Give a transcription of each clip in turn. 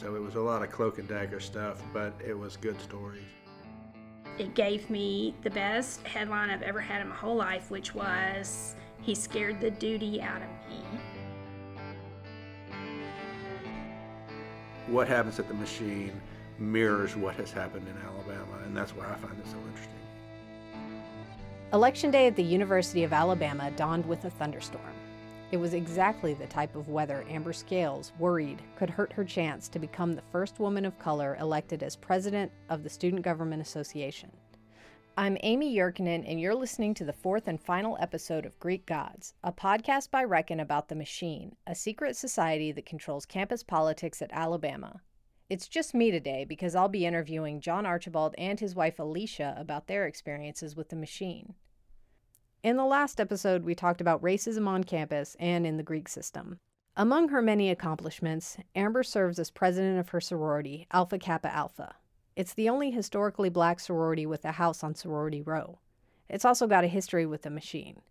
So it was a lot of cloak and dagger stuff, but it was good stories. It gave me the best headline I've ever had in my whole life, which was He scared the duty out of me. What happens at the machine mirrors what has happened in Alabama, and that's why I find it so interesting. Election day at the University of Alabama dawned with a thunderstorm. It was exactly the type of weather Amber Scales worried could hurt her chance to become the first woman of color elected as president of the Student Government Association. I'm Amy Yurkanin, and you're listening to the fourth and final episode of Greek Gods, a podcast by Reckon about the Machine, a secret society that controls campus politics at Alabama. It's just me today because I'll be interviewing John Archibald and his wife Alicia about their experiences with the machine. In the last episode, we talked about racism on campus and in the Greek system. Among her many accomplishments, Amber serves as president of her sorority, Alpha Kappa Alpha. It's the only historically black sorority with a house on Sorority Row. It's also got a history with the machine.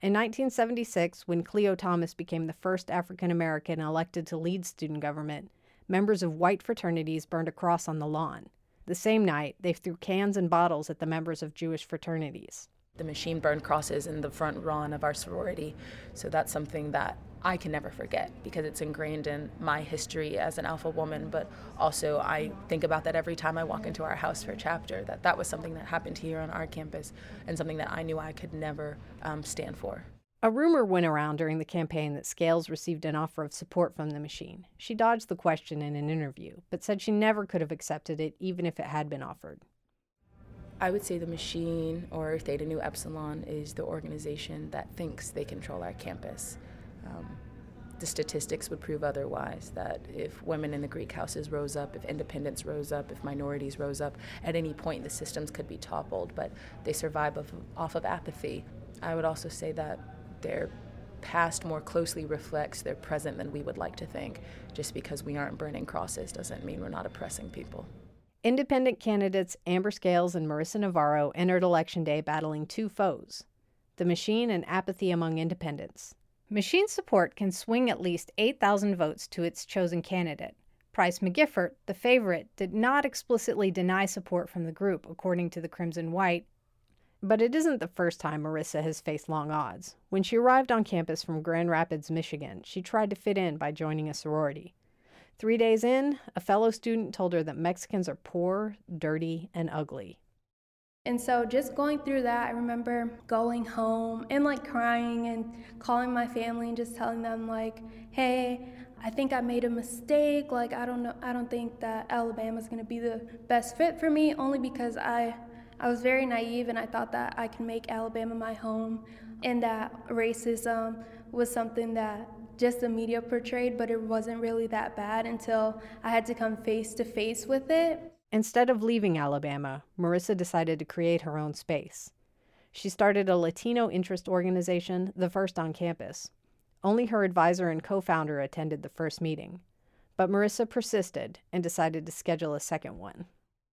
In 1976, when Cleo Thomas became the first African American elected to lead student government, members of white fraternities burned a cross on the lawn. The same night, they threw cans and bottles at the members of Jewish fraternities. The machine burned crosses in the front lawn of our sorority, so that's something that I can never forget because it's ingrained in my history as an alpha woman, but also I think about that every time I walk into our house for a chapter, that that was something that happened here on our campus and something that I knew I could never um, stand for. A rumor went around during the campaign that Scales received an offer of support from the machine. She dodged the question in an interview, but said she never could have accepted it even if it had been offered. I would say the machine or Theta Nu Epsilon is the organization that thinks they control our campus. Um, the statistics would prove otherwise that if women in the Greek houses rose up, if independents rose up, if minorities rose up, at any point the systems could be toppled, but they survive of, off of apathy. I would also say that their past more closely reflects their present than we would like to think. Just because we aren't burning crosses doesn't mean we're not oppressing people. Independent candidates Amber Scales and Marissa Navarro entered Election Day battling two foes the machine and apathy among independents. Machine support can swing at least 8,000 votes to its chosen candidate. Price McGiffert, the favorite, did not explicitly deny support from the group, according to the Crimson White, but it isn't the first time Marissa has faced long odds. When she arrived on campus from Grand Rapids, Michigan, she tried to fit in by joining a sorority. Three days in, a fellow student told her that Mexicans are poor, dirty, and ugly. And so just going through that, I remember going home and like crying and calling my family and just telling them like, "Hey, I think I made a mistake. Like I don't know, I don't think that Alabama's to be the best fit for me only because I I was very naive and I thought that I can make Alabama my home and that racism was something that just the media portrayed, but it wasn't really that bad until I had to come face to face with it. Instead of leaving Alabama, Marissa decided to create her own space. She started a Latino interest organization, the first on campus. Only her advisor and co founder attended the first meeting. But Marissa persisted and decided to schedule a second one.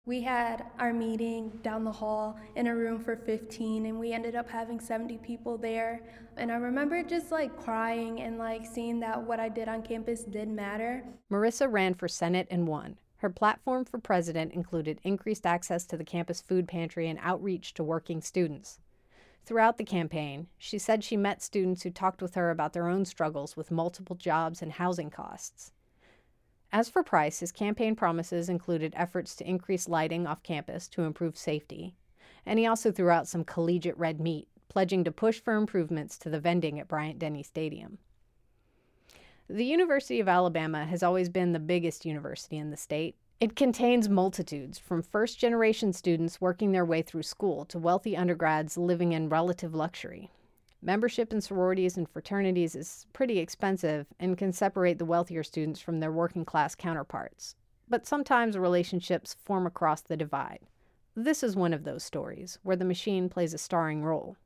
We had our meeting down the hall in a room for 15 and we ended up having 70 people there. And I remember just like crying and like seeing that what I did on campus did matter. Marissa ran for Senate and won. Her platform for president included increased access to the campus food pantry and outreach to working students. Throughout the campaign, she said she met students who talked with her about their own struggles with multiple jobs and housing costs. As for Price, his campaign promises included efforts to increase lighting off campus to improve safety, and he also threw out some collegiate red meat, pledging to push for improvements to the vending at Bryant Denny Stadium. The University of Alabama has always been the biggest university in the state. It contains multitudes, from first generation students working their way through school to wealthy undergrads living in relative luxury. Membership in sororities and fraternities is pretty expensive and can separate the wealthier students from their working class counterparts. But sometimes relationships form across the divide. This is one of those stories where the machine plays a starring role.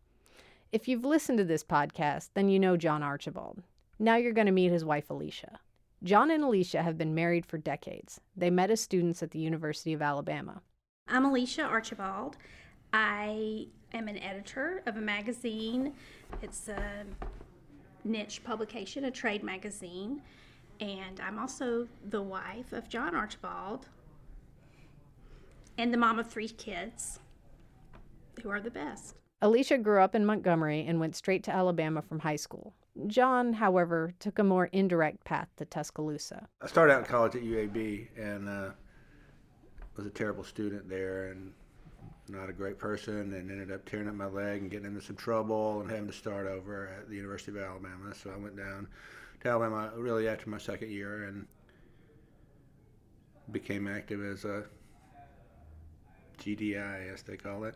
If you've listened to this podcast, then you know John Archibald. Now you're going to meet his wife, Alicia. John and Alicia have been married for decades. They met as students at the University of Alabama. I'm Alicia Archibald. I am an editor of a magazine. It's a niche publication, a trade magazine. And I'm also the wife of John Archibald and the mom of three kids who are the best. Alicia grew up in Montgomery and went straight to Alabama from high school. John, however, took a more indirect path to Tuscaloosa. I started out in college at UAB and uh, was a terrible student there and not a great person and ended up tearing up my leg and getting into some trouble and having to start over at the University of Alabama. So I went down to Alabama really after my second year and became active as a GDI, as they call it,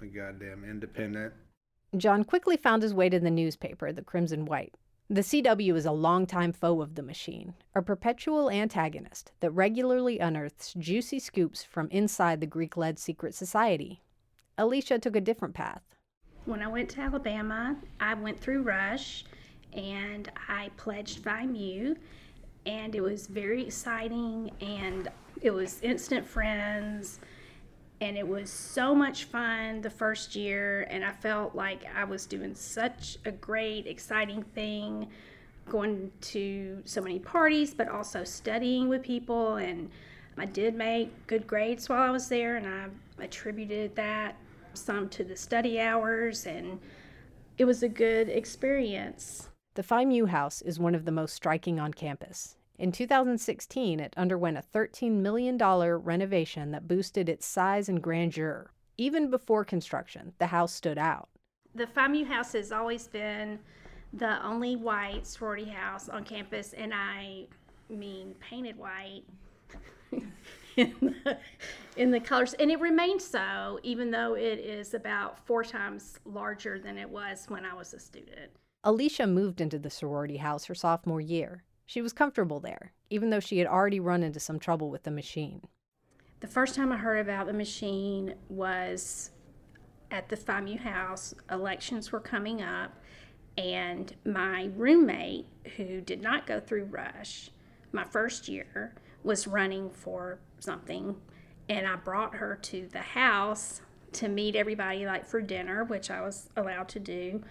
a goddamn independent. John quickly found his way to the newspaper, the Crimson White. The CW is a longtime foe of the machine, a perpetual antagonist that regularly unearths juicy scoops from inside the Greek led secret society. Alicia took a different path. When I went to Alabama, I went through Rush and I pledged Phi Mu, and it was very exciting and it was instant friends and it was so much fun the first year and i felt like i was doing such a great exciting thing going to so many parties but also studying with people and i did make good grades while i was there and i attributed that some to the study hours and it was a good experience. The phi mu house is one of the most striking on campus in 2016, it underwent a $13 million renovation that boosted its size and grandeur. Even before construction, the house stood out. The Phi Mu House has always been the only white sorority house on campus, and I mean painted white in, the, in the colors. And it remains so, even though it is about four times larger than it was when I was a student. Alicia moved into the sorority house her sophomore year. She was comfortable there, even though she had already run into some trouble with the machine. The first time I heard about the machine was at the Phi Mu house. Elections were coming up, and my roommate, who did not go through Rush my first year, was running for something, and I brought her to the house to meet everybody, like for dinner, which I was allowed to do.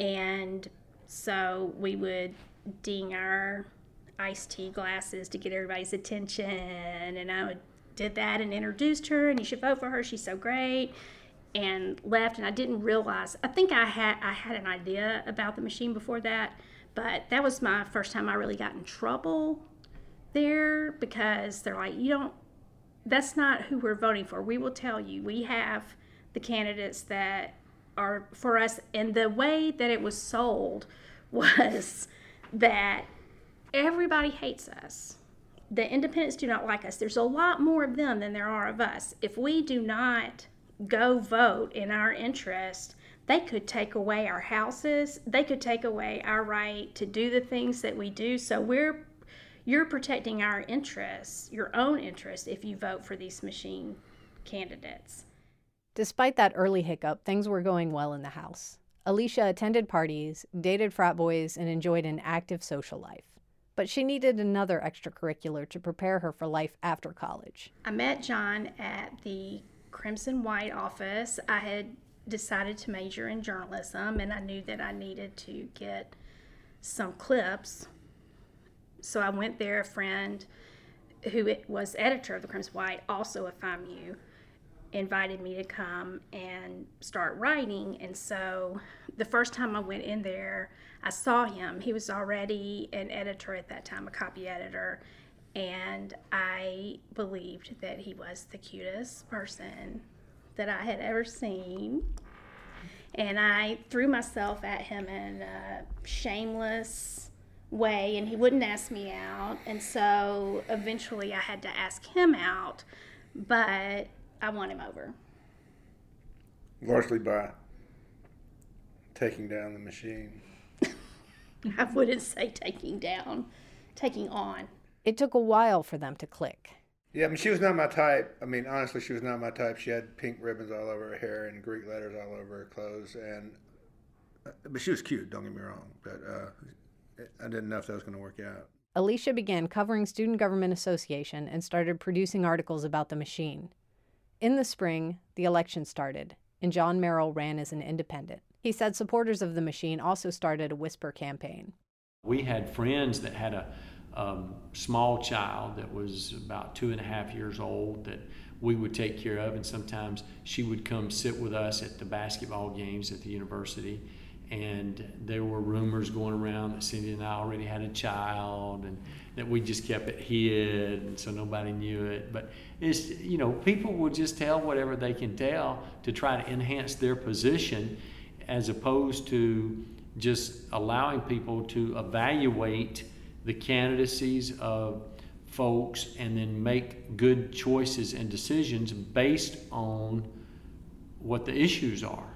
And so we would ding our iced tea glasses to get everybody's attention. And I did that and introduced her, and you should vote for her. She's so great. And left, and I didn't realize. I think I had I had an idea about the machine before that, but that was my first time I really got in trouble there because they're like, you don't. That's not who we're voting for. We will tell you. We have the candidates that are for us, and the way that it was sold was that everybody hates us. The independents do not like us. There's a lot more of them than there are of us. If we do not go vote in our interest, they could take away our houses. They could take away our right to do the things that we do. So we're you're protecting our interests, your own interests, if you vote for these machine candidates. Despite that early hiccup, things were going well in the House. Alicia attended parties, dated frat boys, and enjoyed an active social life but she needed another extracurricular to prepare her for life after college. I met John at the Crimson White office. I had decided to major in journalism and I knew that I needed to get some clips. So I went there. A friend who was editor of the Crimson White, also a Phi Mu, invited me to come and start writing. And so the first time I went in there, I saw him. He was already an editor at that time, a copy editor. And I believed that he was the cutest person that I had ever seen. And I threw myself at him in a shameless way, and he wouldn't ask me out. And so eventually I had to ask him out, but I won him over. Largely by taking down the machine. I wouldn't say taking down, taking on. It took a while for them to click. Yeah, I mean, she was not my type. I mean, honestly, she was not my type. She had pink ribbons all over her hair and Greek letters all over her clothes, and uh, but she was cute. Don't get me wrong, but uh, I didn't know if that was going to work out. Alicia began covering Student Government Association and started producing articles about the machine. In the spring, the election started, and John Merrill ran as an independent. He said supporters of the machine also started a whisper campaign. We had friends that had a um, small child that was about two and a half years old that we would take care of, and sometimes she would come sit with us at the basketball games at the university. And there were rumors going around that Cindy and I already had a child, and that we just kept it hid, and so nobody knew it. But it's you know people will just tell whatever they can tell to try to enhance their position, as opposed to just allowing people to evaluate the candidacies of folks and then make good choices and decisions based on what the issues are.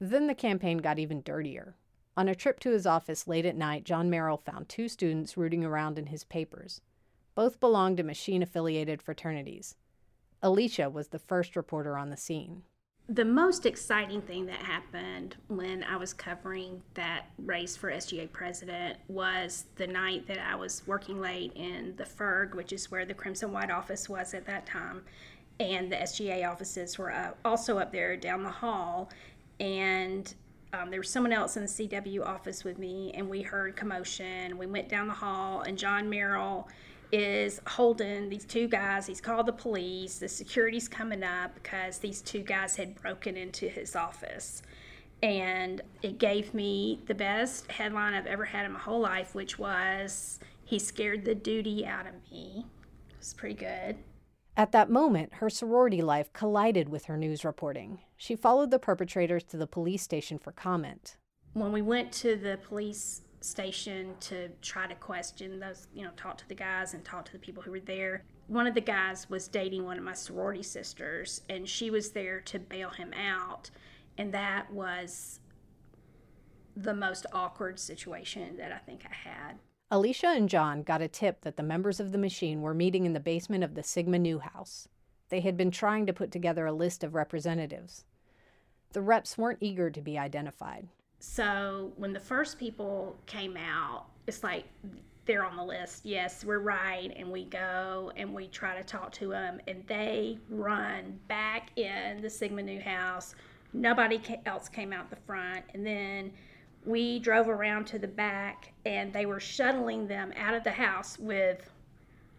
Then the campaign got even dirtier. On a trip to his office late at night, John Merrill found two students rooting around in his papers. Both belonged to machine affiliated fraternities. Alicia was the first reporter on the scene the most exciting thing that happened when I was covering that race for SGA president was the night that I was working late in the FERG, which is where the Crimson White office was at that time. And the SGA offices were up, also up there down the hall. And um, there was someone else in the CW office with me, and we heard commotion. We went down the hall, and John Merrill is holding these two guys. He's called the police. The security's coming up because these two guys had broken into his office. And it gave me the best headline I've ever had in my whole life, which was He scared the duty out of me. It was pretty good. At that moment, her sorority life collided with her news reporting. She followed the perpetrators to the police station for comment. When we went to the police station to try to question those, you know, talk to the guys and talk to the people who were there. One of the guys was dating one of my sorority sisters, and she was there to bail him out. And that was the most awkward situation that I think I had. Alicia and John got a tip that the members of the machine were meeting in the basement of the Sigma Nu house. They had been trying to put together a list of representatives. The reps weren't eager to be identified so when the first people came out, it's like they're on the list. Yes, we're right. And we go and we try to talk to them, and they run back in the Sigma Nu house. Nobody else came out the front. And then we drove around to the back, and they were shuttling them out of the house with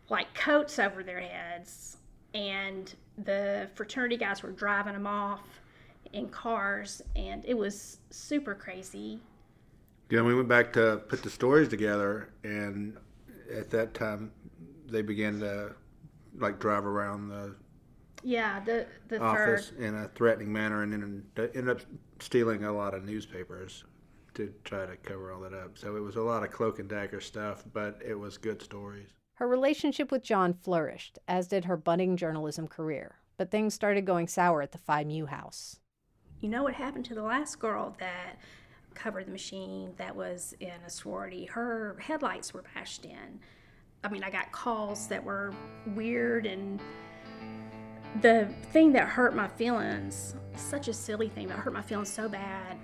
like coats over their heads. And the fraternity guys were driving them off in cars, and it was super crazy. Yeah, we went back to put the stories together, and at that time, they began to like drive around the yeah the the office in a threatening manner, and then ended up stealing a lot of newspapers to try to cover all that up. So it was a lot of cloak and dagger stuff, but it was good stories. Her relationship with John flourished, as did her budding journalism career. But things started going sour at the Phi Mu house you know what happened to the last girl that covered the machine that was in a sorority? Her headlights were bashed in. I mean, I got calls that were weird and the thing that hurt my feelings, such a silly thing that hurt my feelings so bad.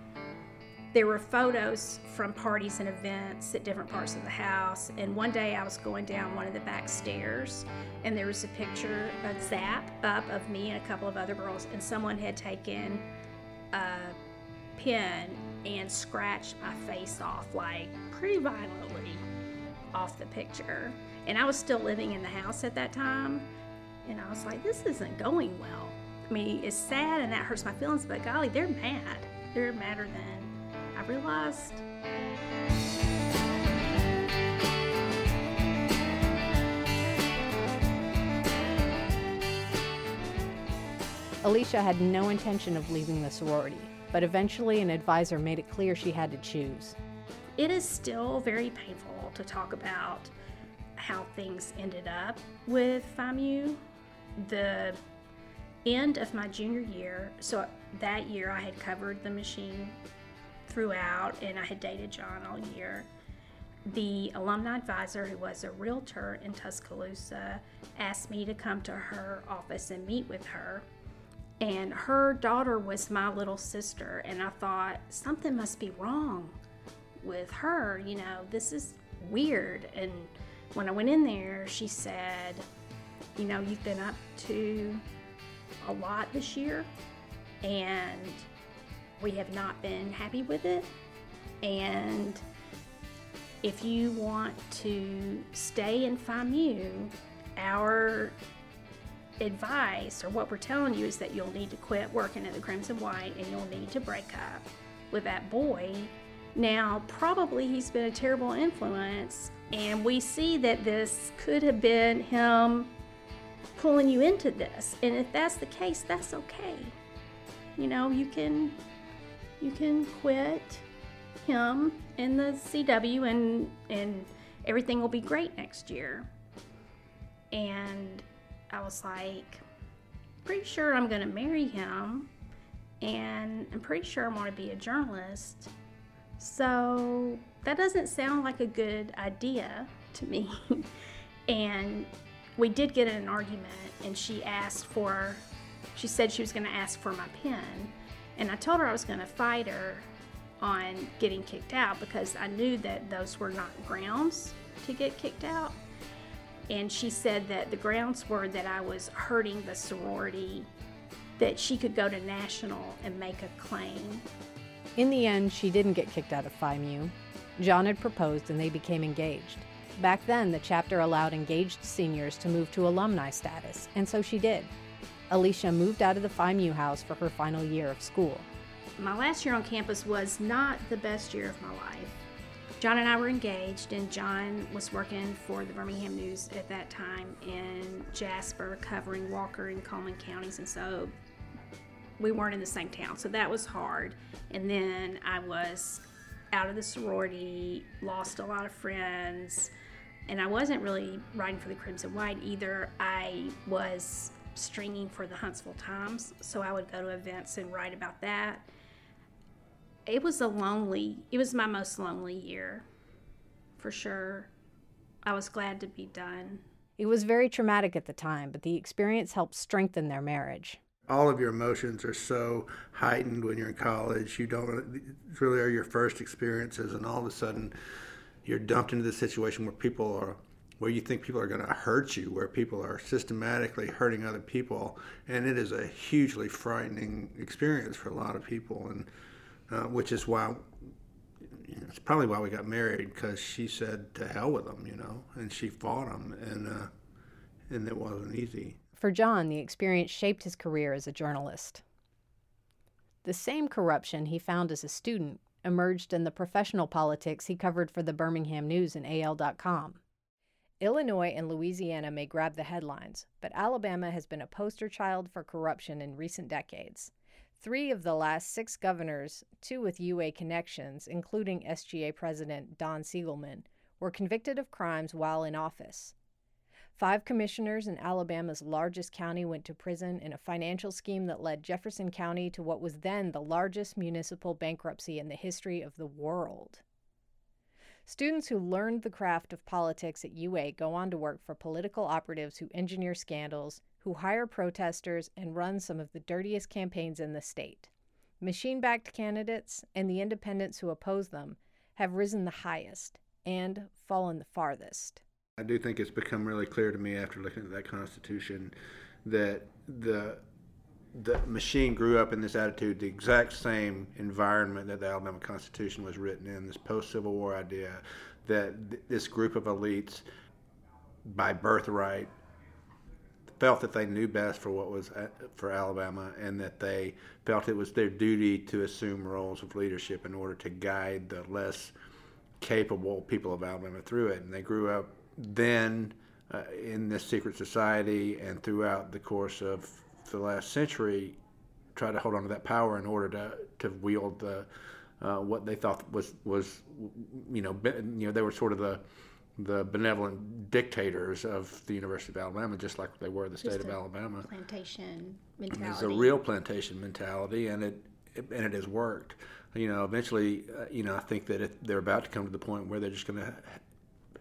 There were photos from parties and events at different parts of the house. And one day I was going down one of the back stairs, and there was a picture, a zap up of me and a couple of other girls, and someone had taken a pen and scratched my face off, like pretty violently off the picture. And I was still living in the house at that time. And I was like, this isn't going well. I mean, it's sad and that hurts my feelings, but golly, they're mad. They're madder than I realized. Alicia had no intention of leaving the sorority, but eventually an advisor made it clear she had to choose. It is still very painful to talk about how things ended up with Phi Mu. The end of my junior year, so that year I had covered the machine throughout and I had dated John all year. The alumni advisor, who was a realtor in Tuscaloosa, asked me to come to her office and meet with her and her daughter was my little sister and i thought something must be wrong with her you know this is weird. And when i went in there she said you know you've been up to a lot this year and we have not been happy with it. And if you want to stay in Phi Mu, our advice or what we're telling you is that you'll need to quit working at the Crimson White and you'll need to break up with that boy. Now, probably he's been a terrible influence, and we see that this could have been him pulling you into this. And if that's the case, that's okay. You know, you can you can quit him in the CW and and everything will be great next year. And I was like, pretty sure I'm to marry him, and I'm pretty sure I want to be a journalist. So that doesn't sound like a good idea to me. and we did get in an argument, and she asked for, she said she was to ask for my pen. And I told her I was to fight her on getting kicked out because I knew that those were not grounds to get kicked out. And she said that the grounds were that I was hurting the sorority, that she could go to national and make a claim. In the end, she didn't get kicked out of Phi Mu. John had proposed and they became engaged. Back then, the chapter allowed engaged seniors to move to alumni status, and so she did. Alicia moved out of the Phi Mu house for her final year of school. My last year on campus was not the best year of my life. John and I were engaged, and John was working for the Birmingham News at that time in Jasper, covering Walker and Coleman counties, and so we weren't in the same town, so that was hard. And then I was out of the sorority, lost a lot of friends, and I wasn't really writing for the Crimson White either. I was stringing for the Huntsville Times, so I would go to events and write about that. It was a lonely, it was my most lonely year, for sure. I was glad to be done. It was very traumatic at the time, but the experience helped strengthen their marriage. All of your emotions are so heightened when you're in college. You don't really are your first experiences, and all of a sudden, you're dumped into this situation where people are where you think people are going to hurt you, where people are systematically hurting other people, and it is a hugely frightening experience for a lot of people, and uh, which is why it's probably why we got married because she said to hell with them, you know, and she fought them, and uh, and it wasn't easy. For John, the experience shaped his career as a journalist. The same corruption he found as a student emerged in the professional politics he covered for the Birmingham News and AL.com. Illinois and Louisiana may grab the headlines, but Alabama has been a poster child for corruption in recent decades. Three of the last six governors, two with UA connections, including SGA President Don Siegelman, were convicted of crimes while in office. Five commissioners in Alabama's largest county went to prison in a financial scheme that led Jefferson County to what was then the largest municipal bankruptcy in the history of the world. Students who learned the craft of politics at UA go on to work for political operatives who engineer scandals, who hire protesters, and run some of the dirtiest campaigns in the state. Machine backed candidates and the independents who oppose them have risen the highest and fallen the farthest. I do think it's become really clear to me after looking at that Constitution that the the machine grew up in this attitude, the exact same environment that the Alabama Constitution was written in, this post Civil War idea that th- this group of elites, by birthright, felt that they knew best for what was at, for Alabama and that they felt it was their duty to assume roles of leadership in order to guide the less capable people of Alabama through it. And they grew up then uh, in this secret society and throughout the course of the last century tried to hold on to that power in order to, to wield the uh, what they thought was was you know you know they were sort of the the benevolent dictators of the University of Alabama, just like they were the state of Alabama. Plantation mentality. It's a real plantation mentality, and it, it and it has worked. You know, eventually, uh, you know, I think that it, they're about to come to the point where they're just going to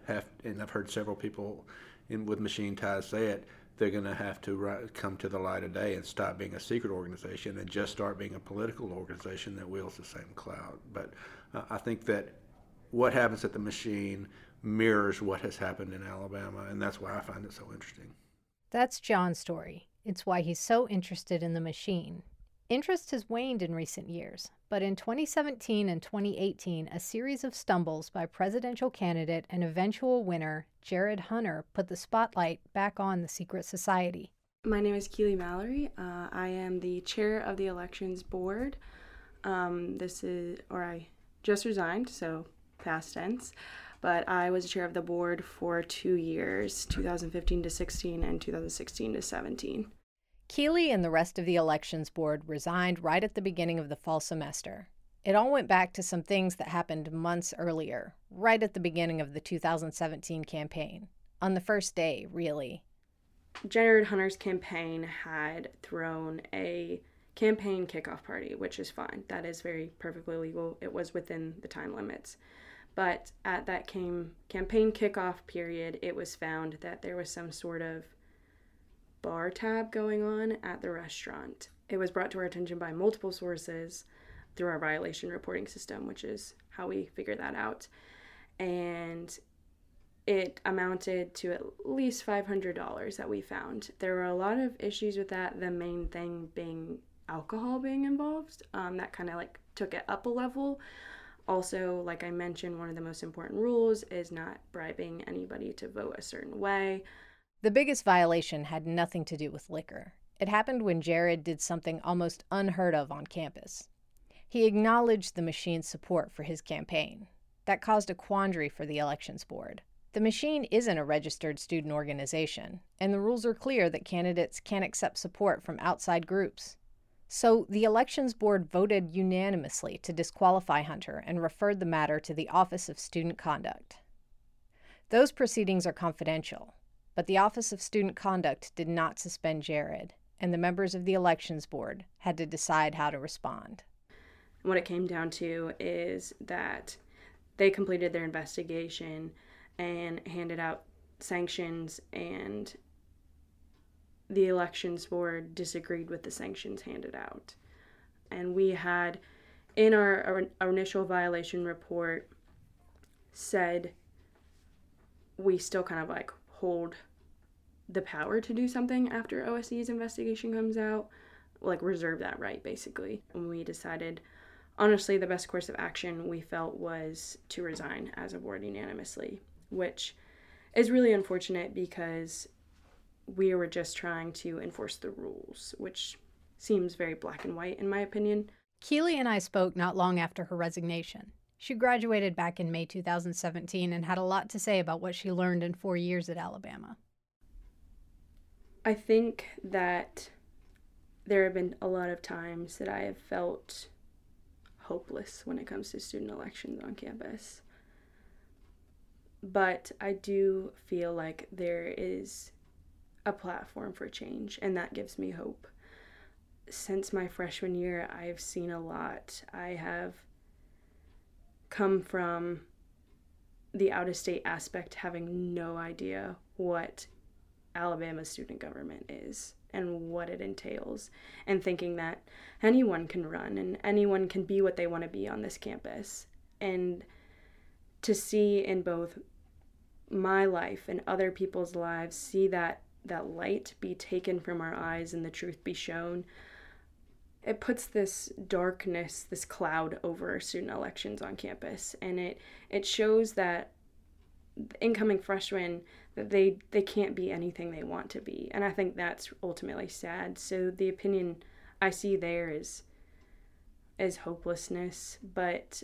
have, and I've heard several people in with machine ties say it. They're going to have to ri- come to the light of day and stop being a secret organization and just start being a political organization that wields the same cloud. But uh, I think that what happens at the machine mirrors what has happened in Alabama, and that's why I find it so interesting. That's John's story. It's why he's so interested in the machine. Interest has waned in recent years, but But in 2017 and 2018, a series of stumbles by presidential candidate and eventual winner Jared Hunter put the spotlight back on the secret society. My name is Keely Mallory. Uh, I am the chair of the elections board. Um, this is, or I just resigned, so past tense, but I was chair of the board for two years 2015 to 16 and 2016 to 17. Keely and the rest of the elections board resigned right at the beginning of the fall semester. It all went back to some things that happened months earlier, right at the beginning of the 2017 campaign. On the first day, really. Jared Hunter's campaign had thrown a campaign kickoff party, which is fine. That is very perfectly legal. It was within the time limits. But at that came campaign kickoff period, it was found that there was some sort of bar tab going on at the restaurant. It was brought to our attention by multiple sources through our violation reporting system, which is how we figure that out. And it amounted to at least $500 that we found. There were a lot of issues with that, the main thing being alcohol being involved. Um, that kind of like took it up a level. Also, like I mentioned, one of the most important rules is not bribing anybody to vote a certain way. The biggest violation had nothing to do with liquor. It happened when Jared did something almost unheard of on campus. He acknowledged the machine's support for his campaign. That caused a quandary for the elections board. The machine isn't a registered student organization, and the rules are clear that candidates can't accept support from outside groups. So the Elections Board voted unanimously to disqualify Hunter and referred the matter to the Office of Student Conduct. Those proceedings are confidential, but the Office of Student Conduct did not suspend Jared, and the members of the Elections Board had to decide how to respond. What it came down to is that they completed their investigation and handed out sanctions and the elections board disagreed with the sanctions handed out. And we had, in our, our, our initial violation report, said we still kind of like hold the power to do something after OSC's investigation comes out, like reserve that right basically. And we decided, honestly, the best course of action we felt was to resign as a board unanimously, which is really unfortunate because we were just trying to enforce the rules, which seems very black and white in my opinion. Keely and I spoke not long after her resignation. She graduated back in May 2017 and had a lot to say about what she learned in four years at Alabama. I think that there have been a lot of times that I have felt hopeless when it comes to student elections on campus. But I do feel like there is a platform for change, and that gives me hope. Since my freshman year, I've seen a lot. I have come from the out of state aspect having no idea what Alabama's student government is and what it entails, and thinking that anyone can run and anyone can be what they want to be on this campus. And to see in both my life and other people's lives, see that that light be taken from our eyes and the truth be shown, it puts this darkness, this cloud over our student elections on campus, and it it shows that incoming freshmen that they they can't be anything they want to be, and I think that's ultimately sad. So the opinion I see there is is hopelessness, but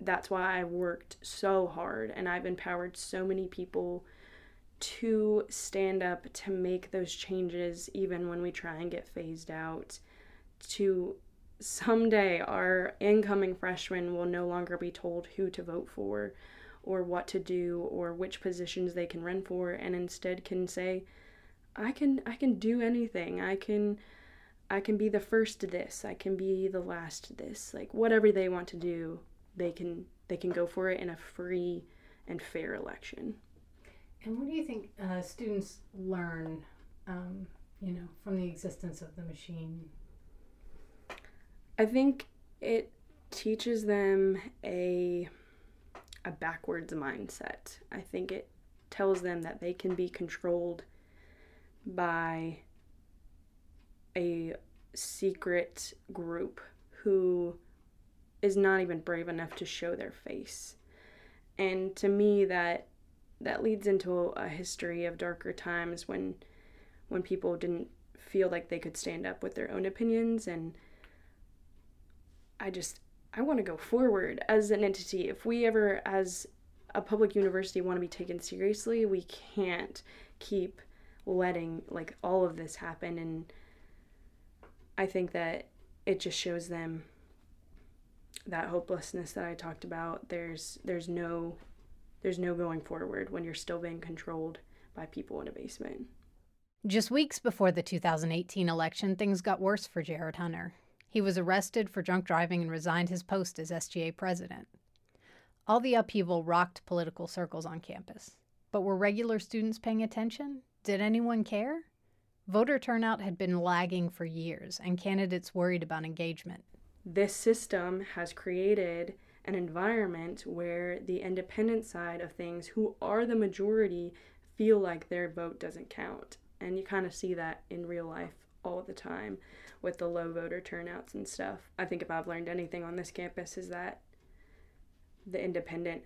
that's why I worked so hard and I've empowered so many people to stand up to make those changes even when we try and get phased out to someday our incoming freshmen will no longer be told who to vote for or what to do or which positions they can run for and instead can say I can I can do anything. I can I can be the first to this. I can be the last to this. Like whatever they want to do, they can they can go for it in a free and fair election. And what do you think uh, students learn, um, you know, from the existence of the machine? I think it teaches them a a backwards mindset. I think it tells them that they can be controlled by a secret group who is not even brave enough to show their face. And to me that that leads into a history of darker times when when people didn't feel like they could stand up with their own opinions and I just I want to go forward as an entity. If we ever as a public university want to be taken seriously, we can't keep letting like all of this happen and I think that it just shows them that hopelessness that I talked about. There's there's no there's no going forward when you're still being controlled by people in a basement. Just weeks before the 2018 election, things got worse for Jared Hunter. He was arrested for drunk driving and resigned his post as SGA president. All the upheaval rocked political circles on campus. But were regular students paying attention? Did anyone care? Voter turnout had been lagging for years, and candidates worried about engagement. This system has created an environment where the independent side of things, who are the majority, feel like their vote doesn't count. And you kind of see that in real life all the time with the low voter turnouts and stuff. I think if I've learned anything on this campus is that the independent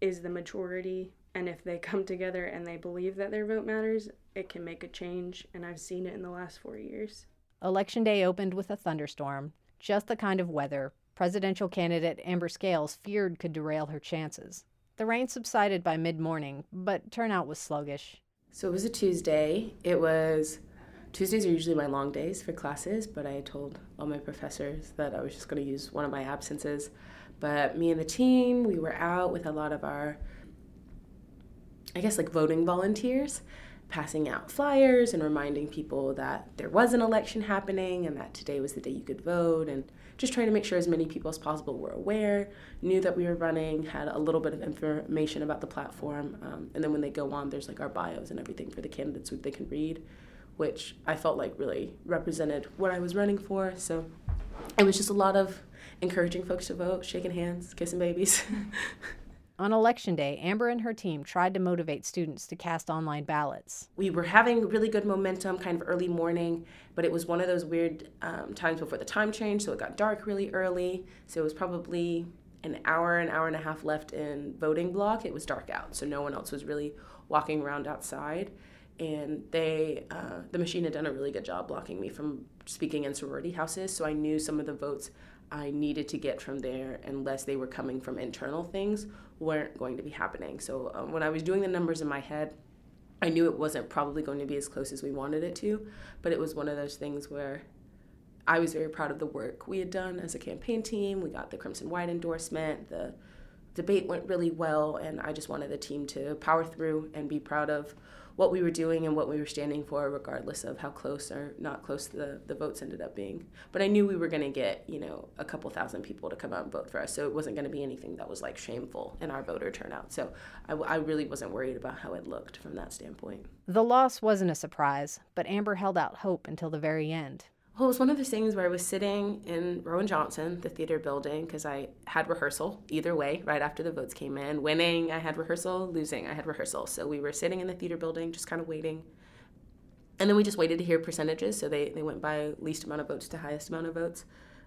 is the majority and if they come together and they believe that their vote matters, it can make a change and I've seen it in the last 4 years. Election day opened with a thunderstorm, just the kind of weather presidential candidate Amber Scales feared could derail her chances. The rain subsided by mid morning, but turnout was sluggish. So it was a Tuesday. It was Tuesdays are usually my long days for classes, but I told all my professors that I was just going to use one of my absences. But me and the team, we were out with a lot of our, I guess, like voting volunteers, passing out flyers and reminding people that there was an election happening and that today was the day you could vote and just trying to make sure as many people as possible were aware, knew that we were running, had a little bit of information about the platform. Um, and then when they go on, there's like our bios and everything for the candidates who they can read, which I felt like really represented what I was running for. So it was just a lot of encouraging folks to vote, shaking hands, kissing babies. On election day, Amber and her team tried to motivate students to cast online ballots. We were having really good momentum, kind of early morning, but it was one of those weird um, times before the time change, so it got dark really early. So it was probably an hour, an hour and a half left in voting block. It was dark out, so no one else was really walking around outside. And they, uh, the machine had done a really good job blocking me from speaking in sorority houses, so I knew some of the votes I needed to get from there, unless they were coming from internal things, weren't going to be happening. So um, when I was doing the numbers in my head, I knew it wasn't probably going to be as close as we wanted it to, but it was one of those things where I was very proud of the work we had done as a campaign team. We got the Crimson White endorsement. The debate went really well, and I just wanted the team to power through and be proud of what we were doing and what we were standing for, regardless of how close or not close the, the votes ended up being. But I knew we were going to get, you know, a couple thousand people to come out and vote for us. So it wasn't going to be anything that was like shameful in our voter turnout. So I, I really wasn't worried about how it looked from that standpoint. The loss wasn't a surprise, but Amber held out hope until the very end. Well, it was one of those things where I was sitting in Rowand Johnson, the theater building, because I had rehearsal either way right after the votes came in. Winning, I had rehearsal. Losing, I had rehearsal. So we were sitting in the theater building, just kind of waiting. And then we just waited to hear percentages. So they, they went by least amount of votes to highest amount of votes.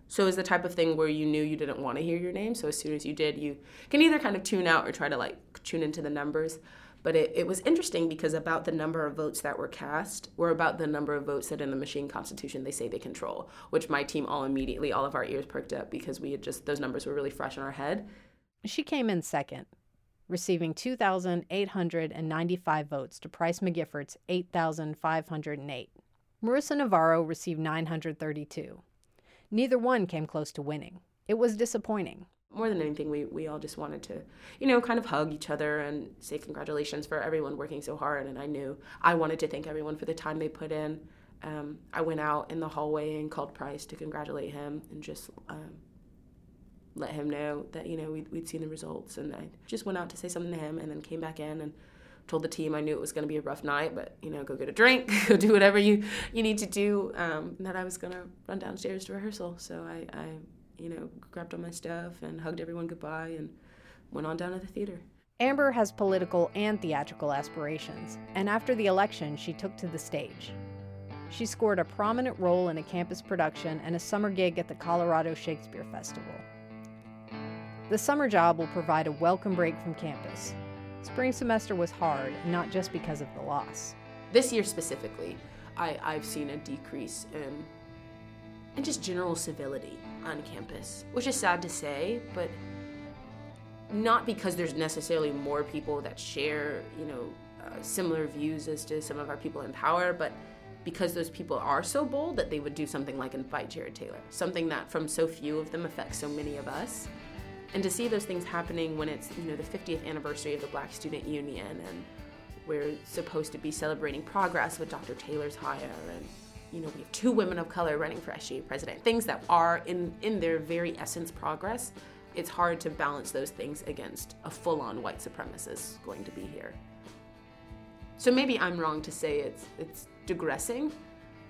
So it was the type of thing where you knew you didn't want to hear your name. So as soon as you did, you can either kind of tune out or try to like tune into the numbers. But it, it was interesting because about the number of votes that were cast were about the number of votes that in the machine constitution they say they control, which my team all immediately, all of our ears perked up because we had just, those numbers were really fresh in our head. She came in second, receiving 2,895 votes to Price McGiffert's 8,508. Marissa Navarro received 932. Neither one came close to winning. It was disappointing more than anything, we, we all just wanted to, you know, kind of hug each other and say congratulations for everyone working so hard. And I knew I wanted to thank everyone for the time they put in. Um, I went out in the hallway and called Price to congratulate him and just um, let him know that, you know, we'd, we'd seen the results. And I just went out to say something to him and then came back in and told the team I knew it was going to be a rough night, but, you know, go get a drink, go do whatever you, you need to do, um, that I was going to run downstairs to rehearsal. So I, I you know, grabbed all my stuff and hugged everyone goodbye and went on down to the theater. Amber has political and theatrical aspirations, and after the election, she took to the stage. She scored a prominent role in a campus production and a summer gig at the Colorado Shakespeare Festival. The summer job will provide a welcome break from campus. Spring semester was hard, not just because of the loss. This year specifically, I, I've seen a decrease in, in just general civility on campus, which is sad to say, but not because there's necessarily more people that share, you know, uh, similar views as to some of our people in power, but because those people are so bold that they would do something like invite Jared Taylor, something that from so few of them affects so many of us. And to see those things happening when it's, you know, the 50th anniversary of the Black Student Union and we're supposed to be celebrating progress with Dr. Taylor's hire and you know, we have two women of color running for SGA president. Things that are in in their very essence progress. It's hard to balance those things against a full-on white supremacist going to be here. So maybe I'm wrong to say it's it's digressing,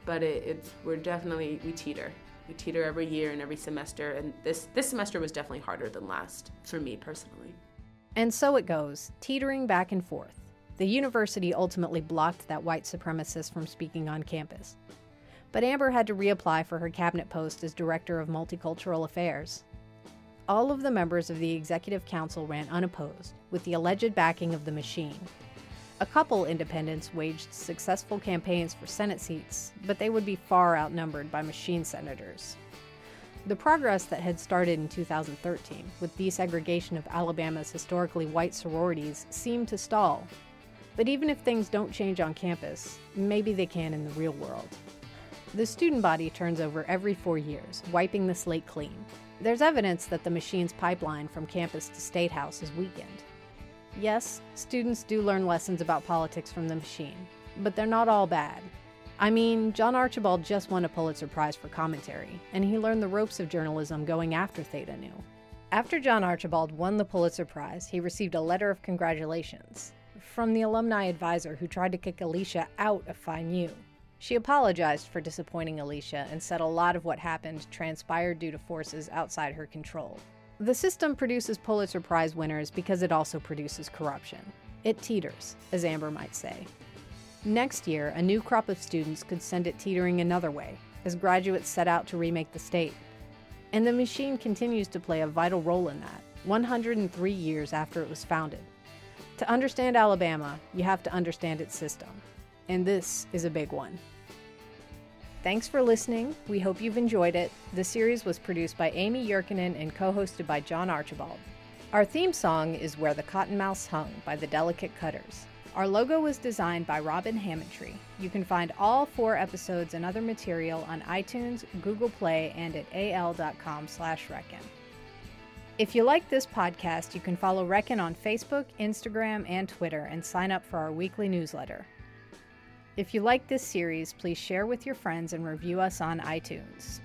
but it, it's we're definitely we teeter. We teeter every year and every semester, and this this semester was definitely harder than last for me personally. And so it goes, teetering back and forth. The university ultimately blocked that white supremacist from speaking on campus. But Amber had to reapply for her cabinet post as Director of Multicultural Affairs. All of the members of the Executive Council ran unopposed, with the alleged backing of the machine. A couple independents waged successful campaigns for Senate seats, but they would be far outnumbered by machine senators. The progress that had started in 2013 with desegregation of Alabama's historically white sororities seemed to stall. But even if things don't change on campus, maybe they can in the real world. The student body turns over every four years, wiping the slate clean. There's evidence that the machine's pipeline from campus to State House is weakened. Yes, students do learn lessons about politics from the machine, but they're not all bad. I mean, John Archibald just won a Pulitzer Prize for commentary, and he learned the ropes of journalism going after Theta Nu. After John Archibald won the Pulitzer Prize, he received a letter of congratulations from the alumni advisor who tried to kick Alicia out of Phi Mu. She apologized for disappointing Alicia and said a lot of what happened transpired due to forces outside her control. The system produces Pulitzer Prize winners because it also produces corruption. It teeters, as Amber might say. Next year, a new crop of students could send it teetering another way, as graduates set out to remake the state. And the machine continues to play a vital role in that, 103 years after it was founded. To understand Alabama, you have to understand its system. And this is a big one. Thanks for listening. We hope you've enjoyed it. The series was produced by Amy Yurkanin and co hosted by John Archibald. Our theme song is Where the Cottonmouths Hung by the Delicate Cutters. Our logo was designed by Robin Hammondtree. You can find all four episodes and other material on iTunes, Google Play, and at al.com slash reckon. If you like this podcast, you can follow Reckon on Facebook, Instagram, and Twitter and sign up for our weekly newsletter. If you like this series, please share with your friends and review us on iTunes.